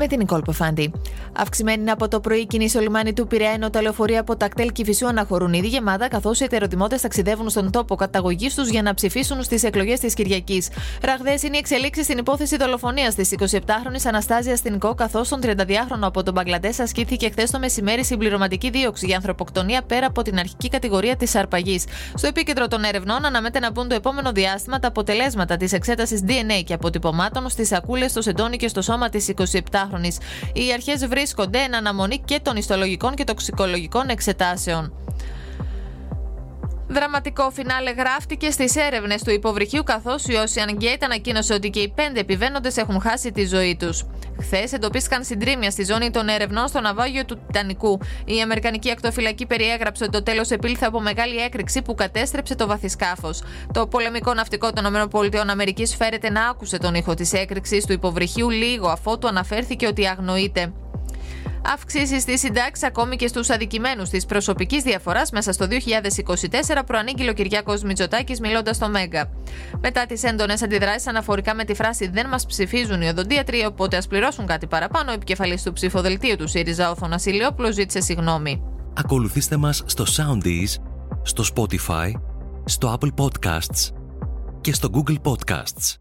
Με την Νικόλ Ποφάντη. Αυξημένη είναι από το πρωί κίνηση στο λιμάνι του Πειραιά, ενώ τα λεωφορεία από Τακτέλ και Φυσού αναχωρούν ήδη γεμάτα, καθώς οι ετεροδημότε ταξιδεύουν στον τόπο καταγωγής τους για να ψηφίσουν στις εκλογές της Κυριακής. Ραγδαίες είναι οι εξελίξεις στην υπόθεση δολοφονίας της 27χρονη Αναστάζια Στινικό, καθώς τον 32χρονο από τον Μπαγκλαντές ασκήθηκε χθες το μεσημέρι συμπληρωματική δίωξη για ανθρωποκτονία πέρα από την αρχική κατηγορία της αρπαγής. Στο επίκεντρο των ερευνών αναμένεται να μπουν το επόμενο διάστημα τα αποτελέσματα της εξέτασης DNA και αποτυπωμάτων στις σακούλες, στο σεντόνι και στο σώμα της 27 οι αρχές βρίσκονται εν αναμονή και των ιστολογικών και τοξικολογικών εξετάσεων. Δραματικό φινάλε γράφτηκε στις έρευνες του υποβρυχίου, καθώς η Ocean Gate ανακοίνωσε ότι και οι πέντε επιβαίνοντες έχουν χάσει τη ζωή τους. Χθες εντοπίστηκαν συντρίμια στη ζώνη των ερευνών στο ναυάγιο του Τιτανικού. Η Αμερικανική ακτοφυλακή περιέγραψε ότι το τέλος επήλθε από μεγάλη έκρηξη που κατέστρεψε το βαθισκάφο. Το πολεμικό ναυτικό των ΗΠΑ φέρεται να άκουσε τον ήχο της έκρηξης του υποβρυχίου λίγο αφότου αναφέρθηκε ότι αγνοείται αυξήσεις στις συντάξεις ακόμη και στους αδικημένους της προσωπικής διαφοράς μέσα στο 2024, προανήγγειλε ο Κυριάκος Μητσοτάκης μιλώντας στο Μέγκα. Μετά τις έντονες αντιδράσεις αναφορικά με τη φράση Δεν μας ψηφίζουν οι οδοντίατροι, οπότε ας πληρώσουν κάτι παραπάνω, ο επικεφαλής του ψηφοδελτίου του ΣΥΡΙΖΑ, ο Θωνασίλιόπουλο, ζήτησε συγγνώμη. Ακολουθήστε μας στο Soundees, στο Spotify, στο Apple Podcasts και στο Google Podcasts.